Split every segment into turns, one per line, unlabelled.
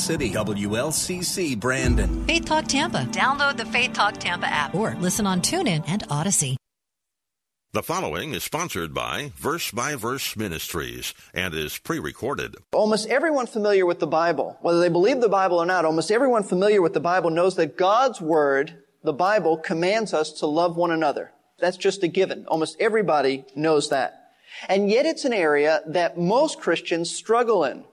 City WLCC Brandon.
Faith Talk Tampa. Download the Faith Talk Tampa app or listen on TuneIn and Odyssey.
The following is sponsored by Verse by Verse Ministries and is pre recorded.
Almost everyone familiar with the Bible, whether they believe the Bible or not, almost everyone familiar with the Bible knows that God's Word, the Bible, commands us to love one another. That's just a given. Almost everybody knows that. And yet it's an area that most Christians struggle in.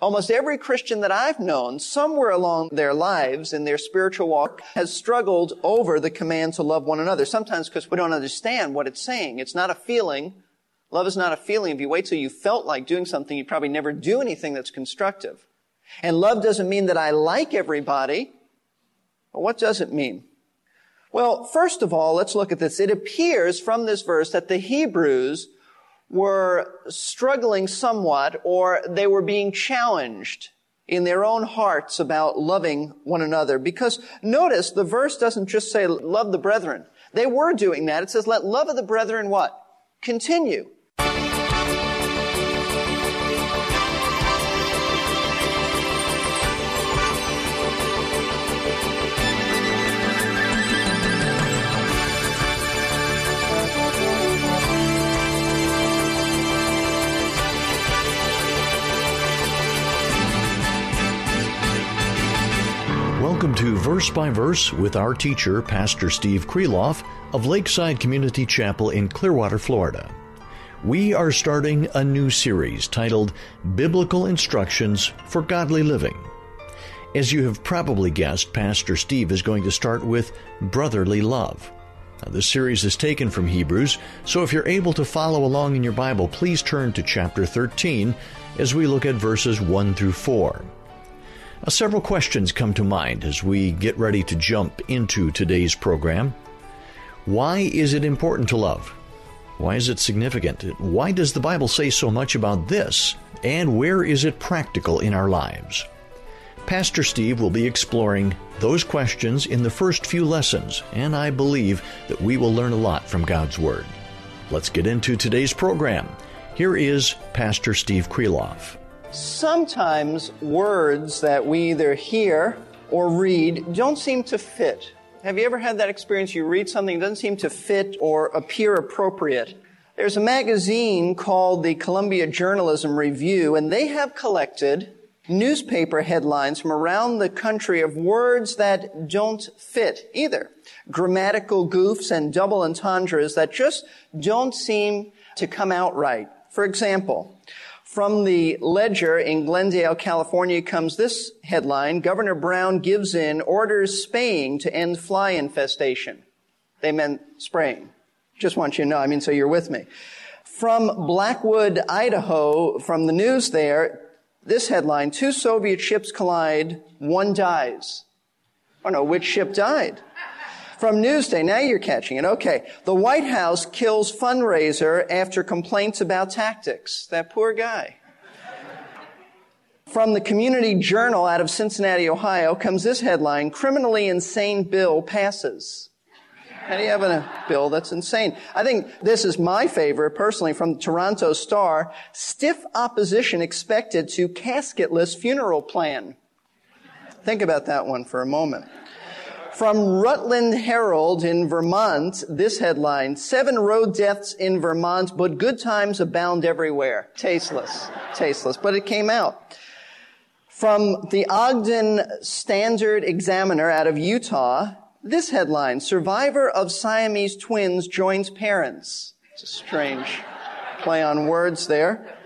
Almost every Christian that I've known, somewhere along their lives in their spiritual walk, has struggled over the command to love one another. Sometimes because we don't understand what it's saying. It's not a feeling. Love is not a feeling. If you wait till you felt like doing something, you'd probably never do anything that's constructive. And love doesn't mean that I like everybody. But what does it mean? Well, first of all, let's look at this. It appears from this verse that the Hebrews were struggling somewhat or they were being challenged in their own hearts about loving one another. Because notice the verse doesn't just say love the brethren. They were doing that. It says let love of the brethren what? Continue.
Welcome to Verse by Verse with our teacher, Pastor Steve Kreloff of Lakeside Community Chapel in Clearwater, Florida. We are starting a new series titled Biblical Instructions for Godly Living. As you have probably guessed, Pastor Steve is going to start with brotherly love. Now, this series is taken from Hebrews, so if you're able to follow along in your Bible, please turn to chapter 13 as we look at verses 1 through 4. Uh, several questions come to mind as we get ready to jump into today's program. Why is it important to love? Why is it significant? Why does the Bible say so much about this? And where is it practical in our lives? Pastor Steve will be exploring those questions in the first few lessons, and I believe that we will learn a lot from God's Word. Let's get into today's program. Here is Pastor Steve Kreloff.
Sometimes words that we either hear or read don't seem to fit. Have you ever had that experience? You read something doesn't seem to fit or appear appropriate. There's a magazine called the Columbia Journalism Review, and they have collected newspaper headlines from around the country of words that don't fit either. Grammatical goofs and double entendres that just don't seem to come out right. For example, from the Ledger in Glendale, California comes this headline. Governor Brown gives in, orders spaying to end fly infestation. They meant spraying. Just want you to know. I mean, so you're with me. From Blackfoot, Idaho, from the news there, this headline, two Soviet ships collide, one dies. Oh no, which ship died? From Newsday, now you're catching it. Okay. The White House kills fundraiser after complaints about tactics. That poor guy. From the Community Journal out of Cincinnati, Ohio, comes this headline, Criminally Insane Bill Passes. How do you have a bill that's insane? I think this is my favorite personally from the Toronto Star. Stiff opposition expected to casketless funeral plan. Think about that one for a moment. From Rutland Herald in Vermont, this headline, seven road deaths in Vermont, but good times abound everywhere. Tasteless. Tasteless. But it came out. From the Ogden Standard Examiner out of Utah, this headline, survivor of Siamese twins joins parents. It's a strange play on words there.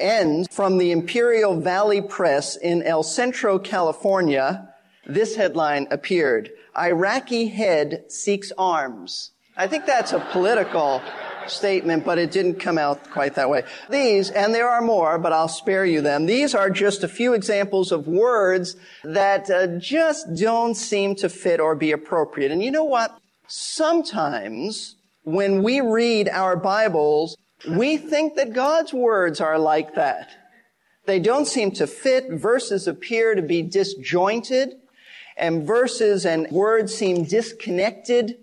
And from the Imperial Valley Press in El Centro, California, this headline appeared. Iraqi head seeks arms. I think that's a political statement, but it didn't come out quite that way. These, and there are more, but I'll spare you them. These are just a few examples of words that uh, just don't seem to fit or be appropriate. And you know what? Sometimes when we read our Bibles, we think that God's words are like that. They don't seem to fit. Verses appear to be disjointed and verses and words seem disconnected.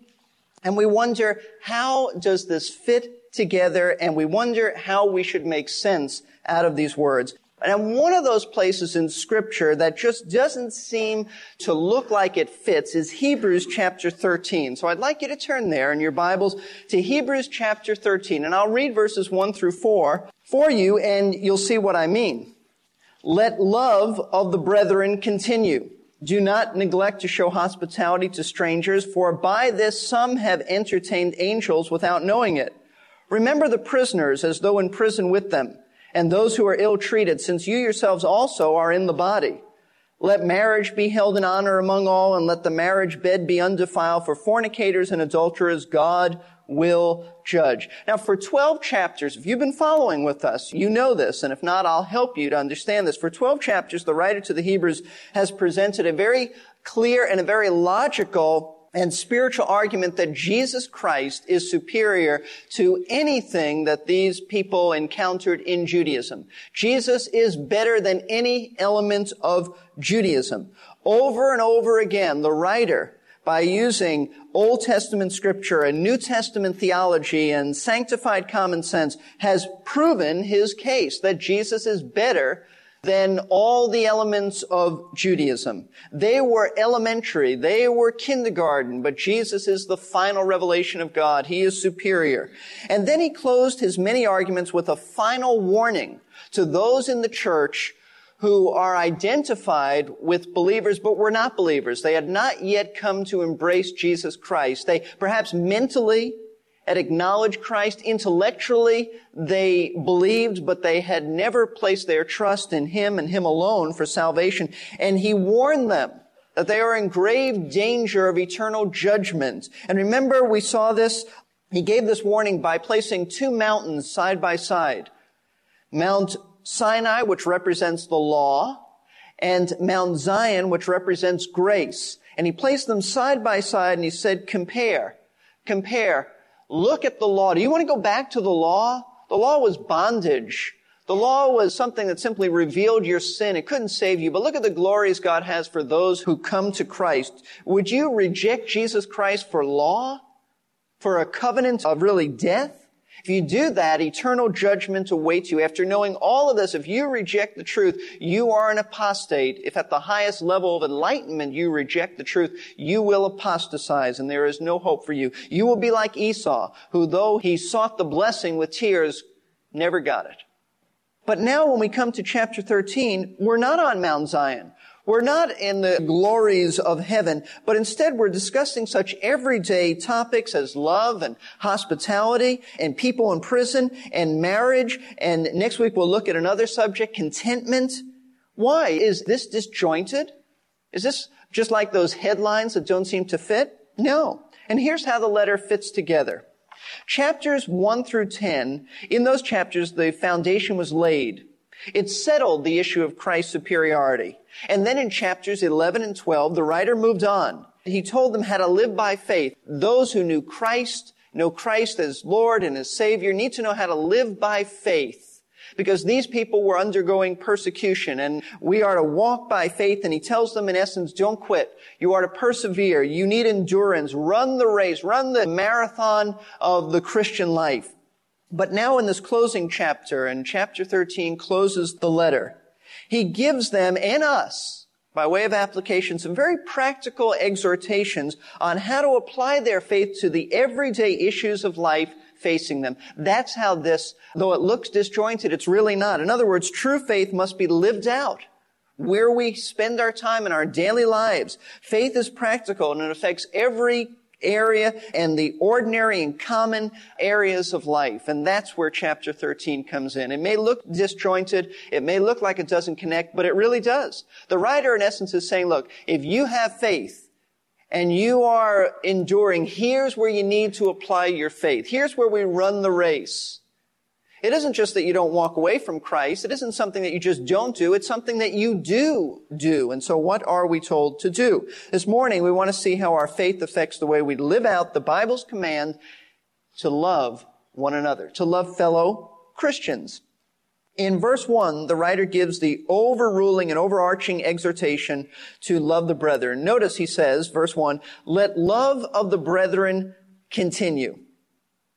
And we wonder, how does this fit together? And we wonder how we should make sense out of these words. And one of those places in scripture that just doesn't seem to look like it fits is Hebrews chapter 13. So I'd like you to turn there in your Bibles to Hebrews chapter 13. And I'll read verses 1 through 4 for you and you'll see what I mean. Let love of the brethren continue. Do not neglect to show hospitality to strangers, for by this some have entertained angels without knowing it. Remember the prisoners as though in prison with them, and those who are ill treated, since you yourselves also are in the body. Let marriage be held in honor among all, and let the marriage bed be undefiled, for fornicators and adulterers God will judge. Now, for 12 chapters, if you've been following with us, you know this, and if not, I'll help you to understand this. For 12 chapters, the writer to the Hebrews has presented a very clear and a very logical and spiritual argument that Jesus Christ is superior to anything that these people encountered in Judaism. Jesus is better than any element of Judaism. Over and over again, the writer by using Old Testament scripture and New Testament theology and sanctified common sense has proven his case that Jesus is better than all the elements of Judaism. They were elementary. They were kindergarten, but Jesus is the final revelation of God. He is superior. And then he closed his many arguments with a final warning to those in the church who are identified with believers but were not believers. They had not yet come to embrace Jesus Christ. They perhaps mentally had acknowledged Christ. Intellectually, they believed, but they had never placed their trust in Him and Him alone for salvation. And He warned them that they are in grave danger of eternal judgment. And remember, we saw this. He gave this warning by placing two mountains side by side. Mount Sinai, which represents the law, and Mount Zion, which represents grace. And he placed them side by side and he said, compare, compare, look at the law. Do you want to go back to the law? The law was bondage. The law was something that simply revealed your sin. It couldn't save you. But look at the glories God has for those who come to Christ. Would you reject Jesus Christ for law? For a covenant of really death? If you do that, eternal judgment awaits you. After knowing all of this, if you reject the truth, you are an apostate. If at the highest level of enlightenment you reject the truth, you will apostatize and there is no hope for you. You will be like Esau, who though he sought the blessing with tears, never got it. But now when we come to chapter 13, we're not on Mount Zion. We're not in the glories of heaven, but instead we're discussing such everyday topics as love and hospitality and people in prison and marriage. And next week we'll look at another subject, contentment. Why? Is this disjointed? Is this just like those headlines that don't seem to fit? No. And here's how the letter fits together. Chapters 1 through 10, in those chapters the foundation was laid. It settled the issue of Christ's superiority. And then in chapters 11 and 12, the writer moved on. He told them how to live by faith. Those who knew Christ, know Christ as Lord and as Savior, need to know how to live by faith. Because these people were undergoing persecution and we are to walk by faith and he tells them in essence, don't quit. You are to persevere. You need endurance. Run the race. Run the marathon of the Christian life. But now in this closing chapter, and chapter 13 closes the letter, he gives them and us, by way of application, some very practical exhortations on how to apply their faith to the everyday issues of life facing them. That's how this, though it looks disjointed, it's really not. In other words, true faith must be lived out where we spend our time in our daily lives. Faith is practical and it affects every area and the ordinary and common areas of life. And that's where chapter 13 comes in. It may look disjointed. It may look like it doesn't connect, but it really does. The writer in essence is saying, look, if you have faith and you are enduring, here's where you need to apply your faith. Here's where we run the race. It isn't just that you don't walk away from Christ. It isn't something that you just don't do. It's something that you do do. And so what are we told to do? This morning, we want to see how our faith affects the way we live out the Bible's command to love one another, to love fellow Christians. In verse 1, the writer gives the overruling and overarching exhortation to love the brethren. Notice he says, verse 1, let love of the brethren continue.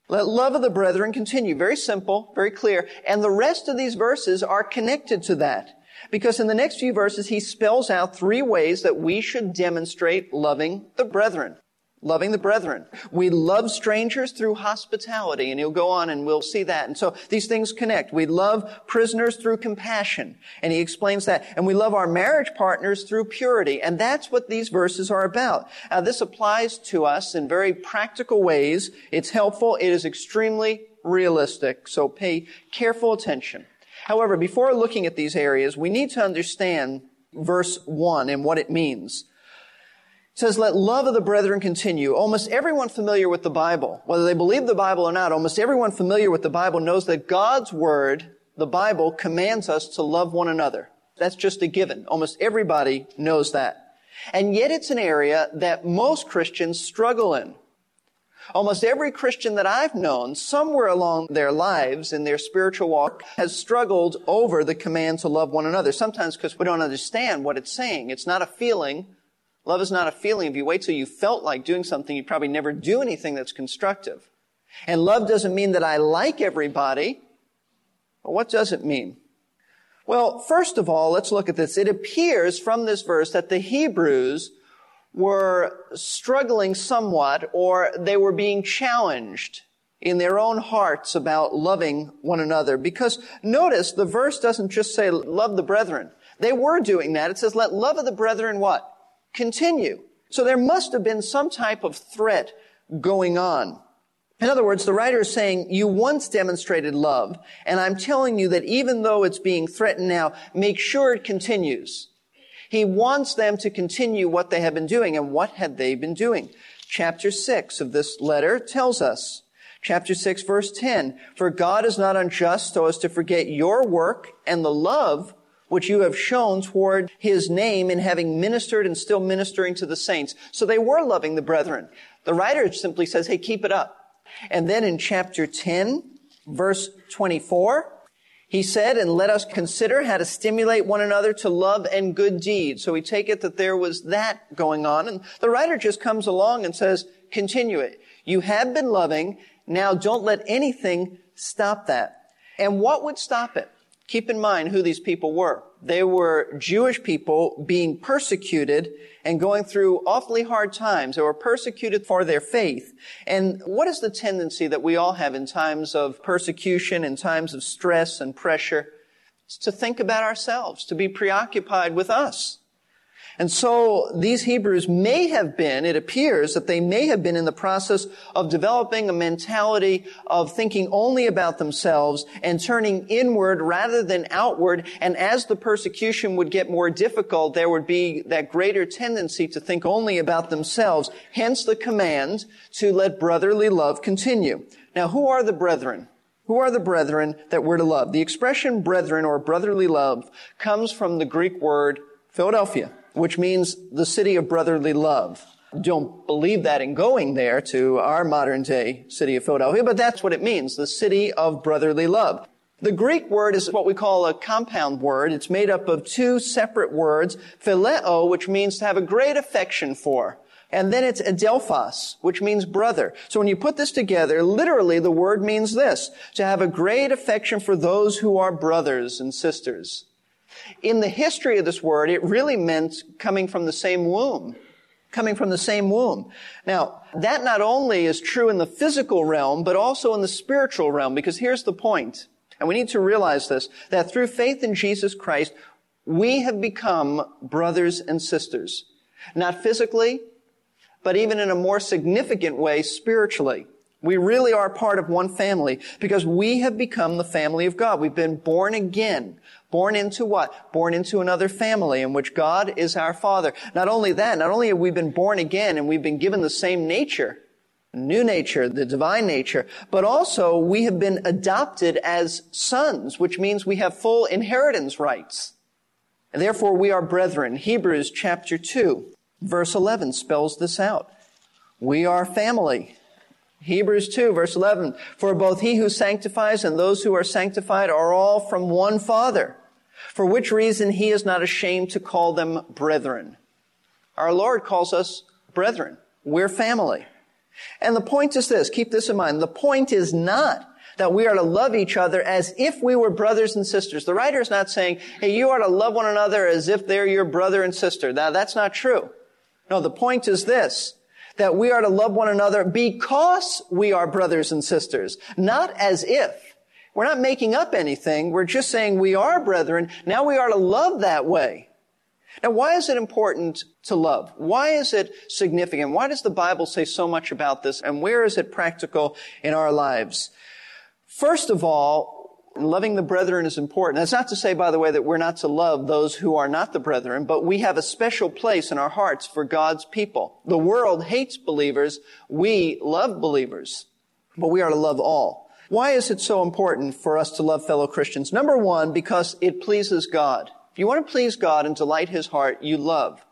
Let love of the brethren continue. Very simple, very clear. And the rest of these verses are connected to that. Because in the next few verses, he spells out three ways that we should demonstrate loving the brethren loving the brethren. We love strangers through hospitality, and he'll go on and we'll see that. And so these things connect. We love prisoners through compassion, and he explains that. And we love our marriage partners through purity, and that's what these verses are about. Now, this applies to us in very practical ways. It's helpful. It is extremely realistic, so pay careful attention. However, before looking at these areas, we need to understand verse 1 and what it means. Says, let love of the brethren continue. Almost everyone familiar with the Bible, whether they believe the Bible or not, almost everyone familiar with the Bible knows that God's Word, the Bible, commands us to love one another. That's just a given. Almost everybody knows that. And yet it's an area that most Christians struggle in. Almost every Christian that I've known, somewhere along their lives in their spiritual walk, has struggled over the command to love one another. Sometimes because we don't understand what it's saying. It's not a feeling. Love is not a feeling. If you wait till you felt like doing something, you'd probably never do anything that's constructive. And love doesn't mean that I like everybody. But what does it mean? Well, first of all, let's look at this. It appears from this verse that the Hebrews were struggling somewhat or they were being challenged in their own hearts about loving one another. Because notice the verse doesn't just say love the brethren. They were doing that. It says let love of the brethren what? Continue. So there must have been some type of threat going on. In other words, the writer is saying, you once demonstrated love, and I'm telling you that even though it's being threatened now, make sure it continues. He wants them to continue what they have been doing, and what had they been doing? Chapter 6 of this letter tells us. Chapter 6 verse 10, For God is not unjust so as to forget your work and the love which you have shown toward his name in having ministered and still ministering to the saints. So they were loving the brethren. The writer simply says, hey, keep it up. And then in chapter 10, verse 24, he said, and let us consider how to stimulate one another to love and good deeds. So we take it that there was that going on. And the writer just comes along and says, continue it. You have been loving. Now don't let anything stop that. And what would stop it? Keep in mind who these people were. They were Jewish people being persecuted and going through awfully hard times. They were persecuted for their faith. And what is the tendency that we all have in times of persecution, in times of stress and pressure? It's to think about ourselves, to be preoccupied with us. And so these Hebrews may have been, it appears that they may have been in the process of developing a mentality of thinking only about themselves and turning inward rather than outward. And as the persecution would get more difficult, there would be that greater tendency to think only about themselves. Hence the command to let brotherly love continue. Now, who are the brethren? Who are the brethren that we're to love? The expression brethren or brotherly love comes from the Greek word Philadelphia which means the city of brotherly love. Don't believe that in going there to our modern day city of Philadelphia, but that's what it means, the city of brotherly love. The Greek word is what we call a compound word. It's made up of two separate words, phileo, which means to have a great affection for. And then it's adelphos, which means brother. So when you put this together, literally the word means this, to have a great affection for those who are brothers and sisters. In the history of this word, it really meant coming from the same womb. Coming from the same womb. Now, that not only is true in the physical realm, but also in the spiritual realm, because here's the point, and we need to realize this, that through faith in Jesus Christ, we have become brothers and sisters. Not physically, but even in a more significant way spiritually. We really are part of one family because we have become the family of God. We've been born again Born into what? Born into another family in which God is our Father. Not only that, not only have we been born again and we've been given the same nature, new nature, the divine nature, but also we have been adopted as sons, which means we have full inheritance rights. And therefore we are brethren. Hebrews chapter 2, verse 11 spells this out. We are family. Hebrews 2 verse 11, for both he who sanctifies and those who are sanctified are all from one Father for which reason he is not ashamed to call them brethren. Our Lord calls us brethren. We're family. And the point is this, keep this in mind. The point is not that we are to love each other as if we were brothers and sisters. The writer is not saying, hey, you are to love one another as if they're your brother and sister. Now, that's not true. No, the point is this, that we are to love one another because we are brothers and sisters, not as if. We're not making up anything. We're just saying we are brethren. Now we are to love that way. Now, why is it important to love? Why is it significant? Why does the Bible say so much about this? And where is it practical in our lives? First of all, loving the brethren is important. That's not to say, by the way, that we're not to love those who are not the brethren, but we have a special place in our hearts for God's people. The world hates believers. We love believers, but we are to love all. Why is it so important for us to love fellow Christians? Number one, because it pleases God. If you want to please God and delight His heart, you love.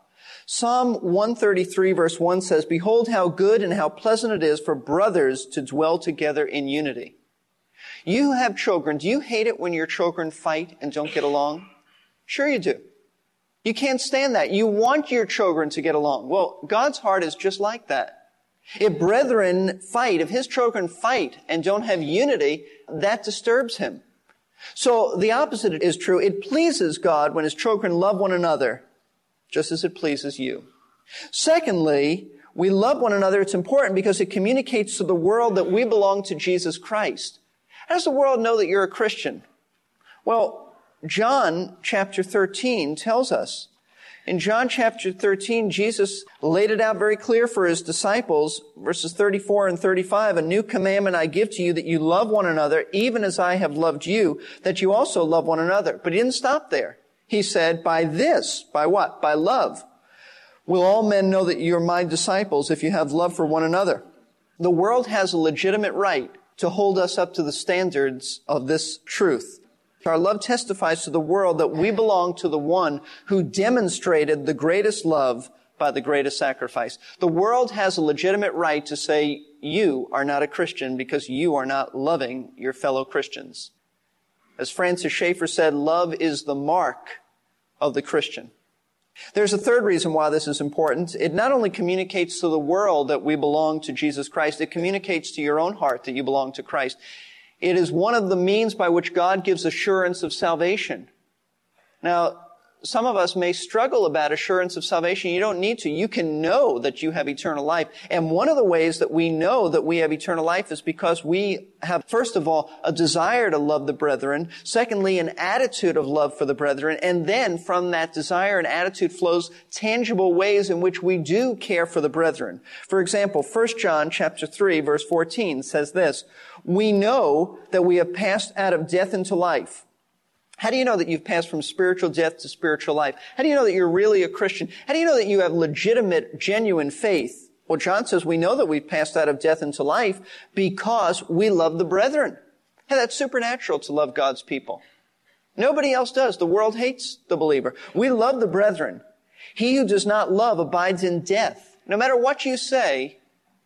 Psalm 133 verse 1 says, Behold how good and how pleasant it is for brothers to dwell together in unity. You have children. Do you hate it when your children fight and don't get along? Sure you do. You can't stand that. You want your children to get along. Well, God's heart is just like that. If brethren fight, if his children fight and don't have unity, that disturbs him. So the opposite is true. It pleases God when his children love one another, just as it pleases you. Secondly, we love one another. It's important because it communicates to the world that we belong to Jesus Christ. How does the world know that you're a Christian? Well, John chapter 13 tells us in John chapter 13, Jesus laid it out very clear for his disciples, verses 34 and 35, a new commandment I give to you that you love one another, even as I have loved you, that you also love one another. But he didn't stop there. He said, by this, by what? By love. Will all men know that you're my disciples if you have love for one another? The world has a legitimate right to hold us up to the standards of this truth. Our love testifies to the world that we belong to the one who demonstrated the greatest love by the greatest sacrifice. The world has a legitimate right to say you are not a Christian because you are not loving your fellow Christians. As Francis Schaeffer said, love is the mark of the Christian. There's a third reason why this is important. It not only communicates to the world that we belong to Jesus Christ, it communicates to your own heart that you belong to Christ. It is one of the means by which God gives assurance of salvation. Now, some of us may struggle about assurance of salvation. You don't need to. You can know that you have eternal life. And one of the ways that we know that we have eternal life is because we have, first of all, a desire to love the brethren. Secondly, an attitude of love for the brethren. And then from that desire and attitude flows tangible ways in which we do care for the brethren. For example, 1 John chapter 3 verse 14 says this, we know that we have passed out of death into life. How do you know that you've passed from spiritual death to spiritual life? How do you know that you're really a Christian? How do you know that you have legitimate, genuine faith? Well, John says we know that we've passed out of death into life because we love the brethren. Hey, that's supernatural to love God's people. Nobody else does. The world hates the believer. We love the brethren. He who does not love abides in death. No matter what you say,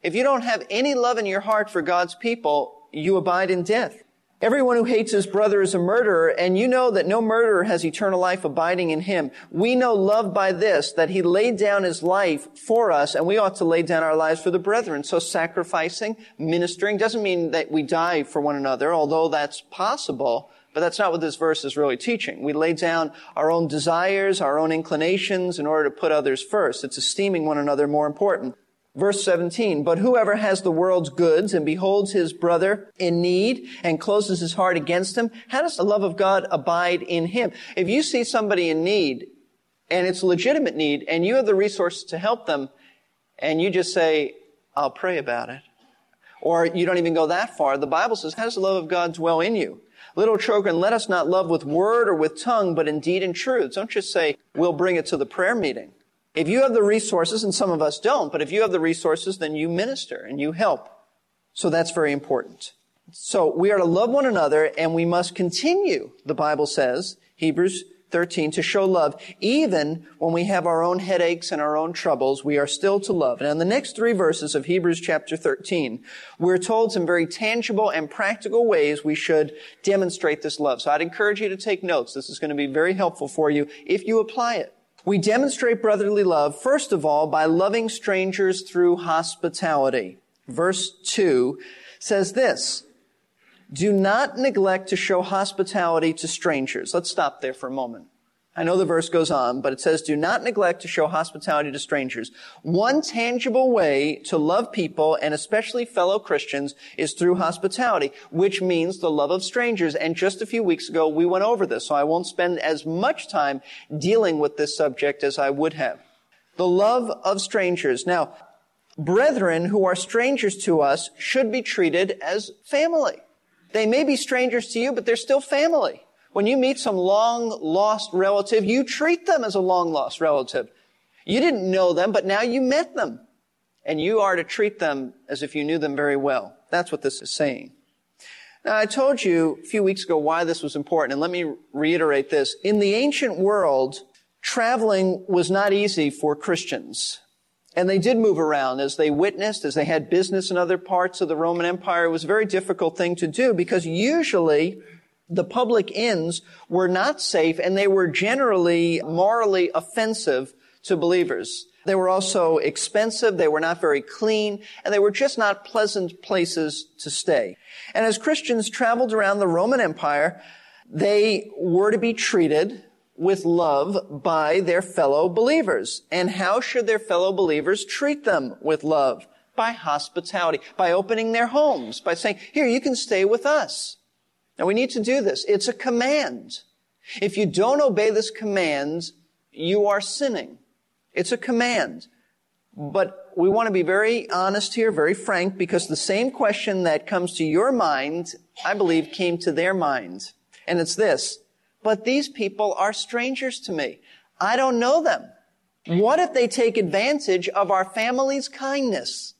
if you don't have any love in your heart for God's people, you abide in death. Everyone who hates his brother is a murderer, and you know that no murderer has eternal life abiding in him. We know love by this, that he laid down his life for us, and we ought to lay down our lives for the brethren. So sacrificing, ministering, doesn't mean that we die for one another, although that's possible, but that's not what this verse is really teaching. We lay down our own desires, our own inclinations in order to put others first. It's esteeming one another more important. Verse 17, but whoever has the world's goods and beholds his brother in need and closes his heart against him, how does the love of God abide in him? If you see somebody in need and it's a legitimate need and you have the resources to help them and you just say, I'll pray about it. Or you don't even go that far. The Bible says, how does the love of God dwell in you? Little children, let us not love with word or with tongue, but in deed and truth. Don't just say, we'll bring it to the prayer meeting. If you have the resources, and some of us don't, but if you have the resources, then you minister and you help. So that's very important. So we are to love one another and we must continue, the Bible says, Hebrews 13, to show love. Even when we have our own headaches and our own troubles, we are still to love. And in the next three verses of Hebrews chapter 13, we're told some very tangible and practical ways we should demonstrate this love. So I'd encourage you to take notes. This is going to be very helpful for you if you apply it. We demonstrate brotherly love, first of all, by loving strangers through hospitality. Verse 2 says this, do not neglect to show hospitality to strangers. Let's stop there for a moment. I know the verse goes on, but it says, do not neglect to show hospitality to strangers. One tangible way to love people, and especially fellow Christians, is through hospitality, which means the love of strangers. And just a few weeks ago, we went over this, so I won't spend as much time dealing with this subject as I would have. The love of strangers. Now, brethren who are strangers to us should be treated as family. They may be strangers to you, but they're still family. When you meet some long lost relative, you treat them as a long lost relative. You didn't know them, but now you met them. And you are to treat them as if you knew them very well. That's what this is saying. Now, I told you a few weeks ago why this was important, and let me reiterate this. In the ancient world, traveling was not easy for Christians. And they did move around as they witnessed, as they had business in other parts of the Roman Empire. It was a very difficult thing to do because usually the public inns were not safe and they were generally morally offensive to believers. They were also expensive, they were not very clean, and they were just not pleasant places to stay. And as Christians traveled around the Roman Empire, they were to be treated with love by their fellow believers. And how should their fellow believers treat them with love? By hospitality, by opening their homes, by saying, here, you can stay with us. Now we need to do this. It's a command. If you don't obey this command, you are sinning. It's a command. But we want to be very honest here, very frank, because the same question that comes to your mind, I believe, came to their mind. And it's this but these people are strangers to me. I don't know them. What if they take advantage of our family's kindness?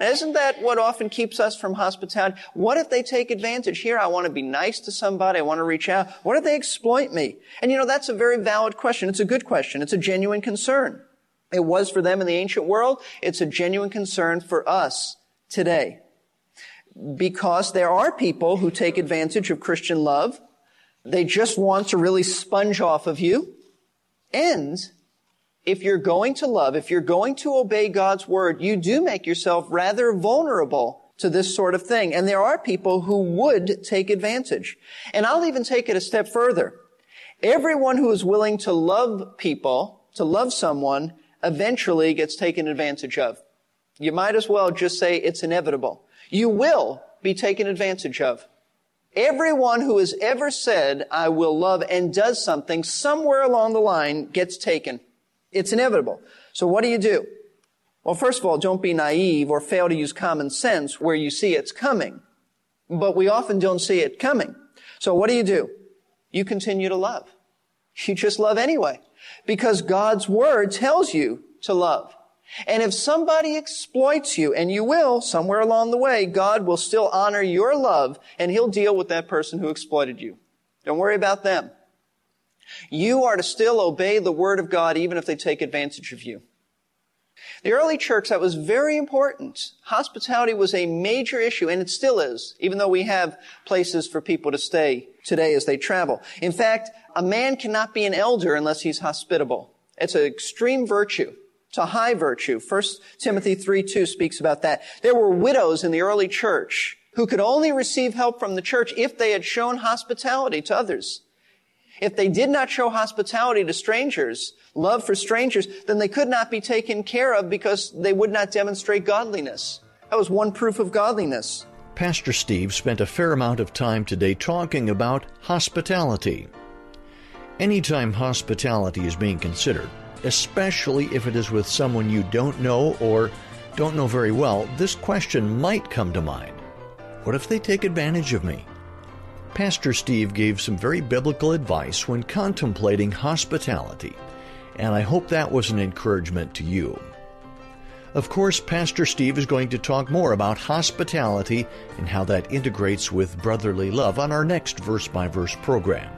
Now, isn't that what often keeps us from hospitality? What if they take advantage? Here, I want to be nice to somebody. I want to reach out. What if they exploit me? And you know, that's a very valid question. It's a good question. It's a genuine concern. It was for them in the ancient world. It's a genuine concern for us today. Because there are people who take advantage of Christian love they just want to really sponge off of you. And if you're going to love, if you're going to obey God's word, you do make yourself rather vulnerable to this sort of thing. And there are people who would take advantage. And I'll even take it a step further. Everyone who is willing to love people, to love someone, eventually gets taken advantage of. You might as well just say it's inevitable. You will be taken advantage of. Everyone who has ever said, I will love and does something somewhere along the line gets taken. It's inevitable. So what do you do? Well, first of all, don't be naive or fail to use common sense where you see it's coming. But we often don't see it coming. So what do you do? You continue to love. You just love anyway. Because God's word tells you to love. And if somebody exploits you, and you will somewhere along the way, God will still honor your love and he'll deal with that person who exploited you. Don't worry about them. You are to still obey the word of God even if they take advantage of you. The early church, that was very important. Hospitality was a major issue, and it still is, even though we have places for people to stay today as they travel. In fact, a man cannot be an elder unless he's hospitable. It's an extreme virtue. It's a high virtue. 1 Timothy 3 2 speaks about that. There were widows in the early church who could only receive help from the church if they had shown hospitality to others. If they did not show hospitality to strangers, love for strangers, then they could not be taken care of because they would not demonstrate godliness. That was one proof of godliness.
Pastor Steve spent a fair amount of time today talking about hospitality. Anytime hospitality is being considered, especially if it is with someone you don't know or don't know very well, this question might come to mind What if they take advantage of me? Pastor Steve gave some very biblical advice when contemplating hospitality, and I hope that was an encouragement to you. Of course, Pastor Steve is going to talk more about hospitality and how that integrates with brotherly love on our next verse by verse program.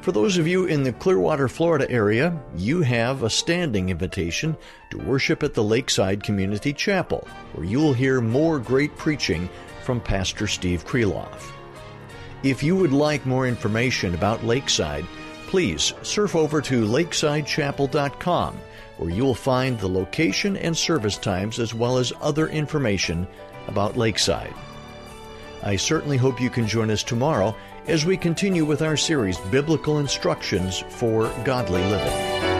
For those of you in the Clearwater, Florida area, you have a standing invitation to worship at the Lakeside Community Chapel, where you will hear more great preaching from Pastor Steve Kreloff. If you would like more information about Lakeside, please surf over to lakesidechapel.com, where you will find the location and service times as well as other information about Lakeside. I certainly hope you can join us tomorrow as we continue with our series, Biblical Instructions for Godly Living.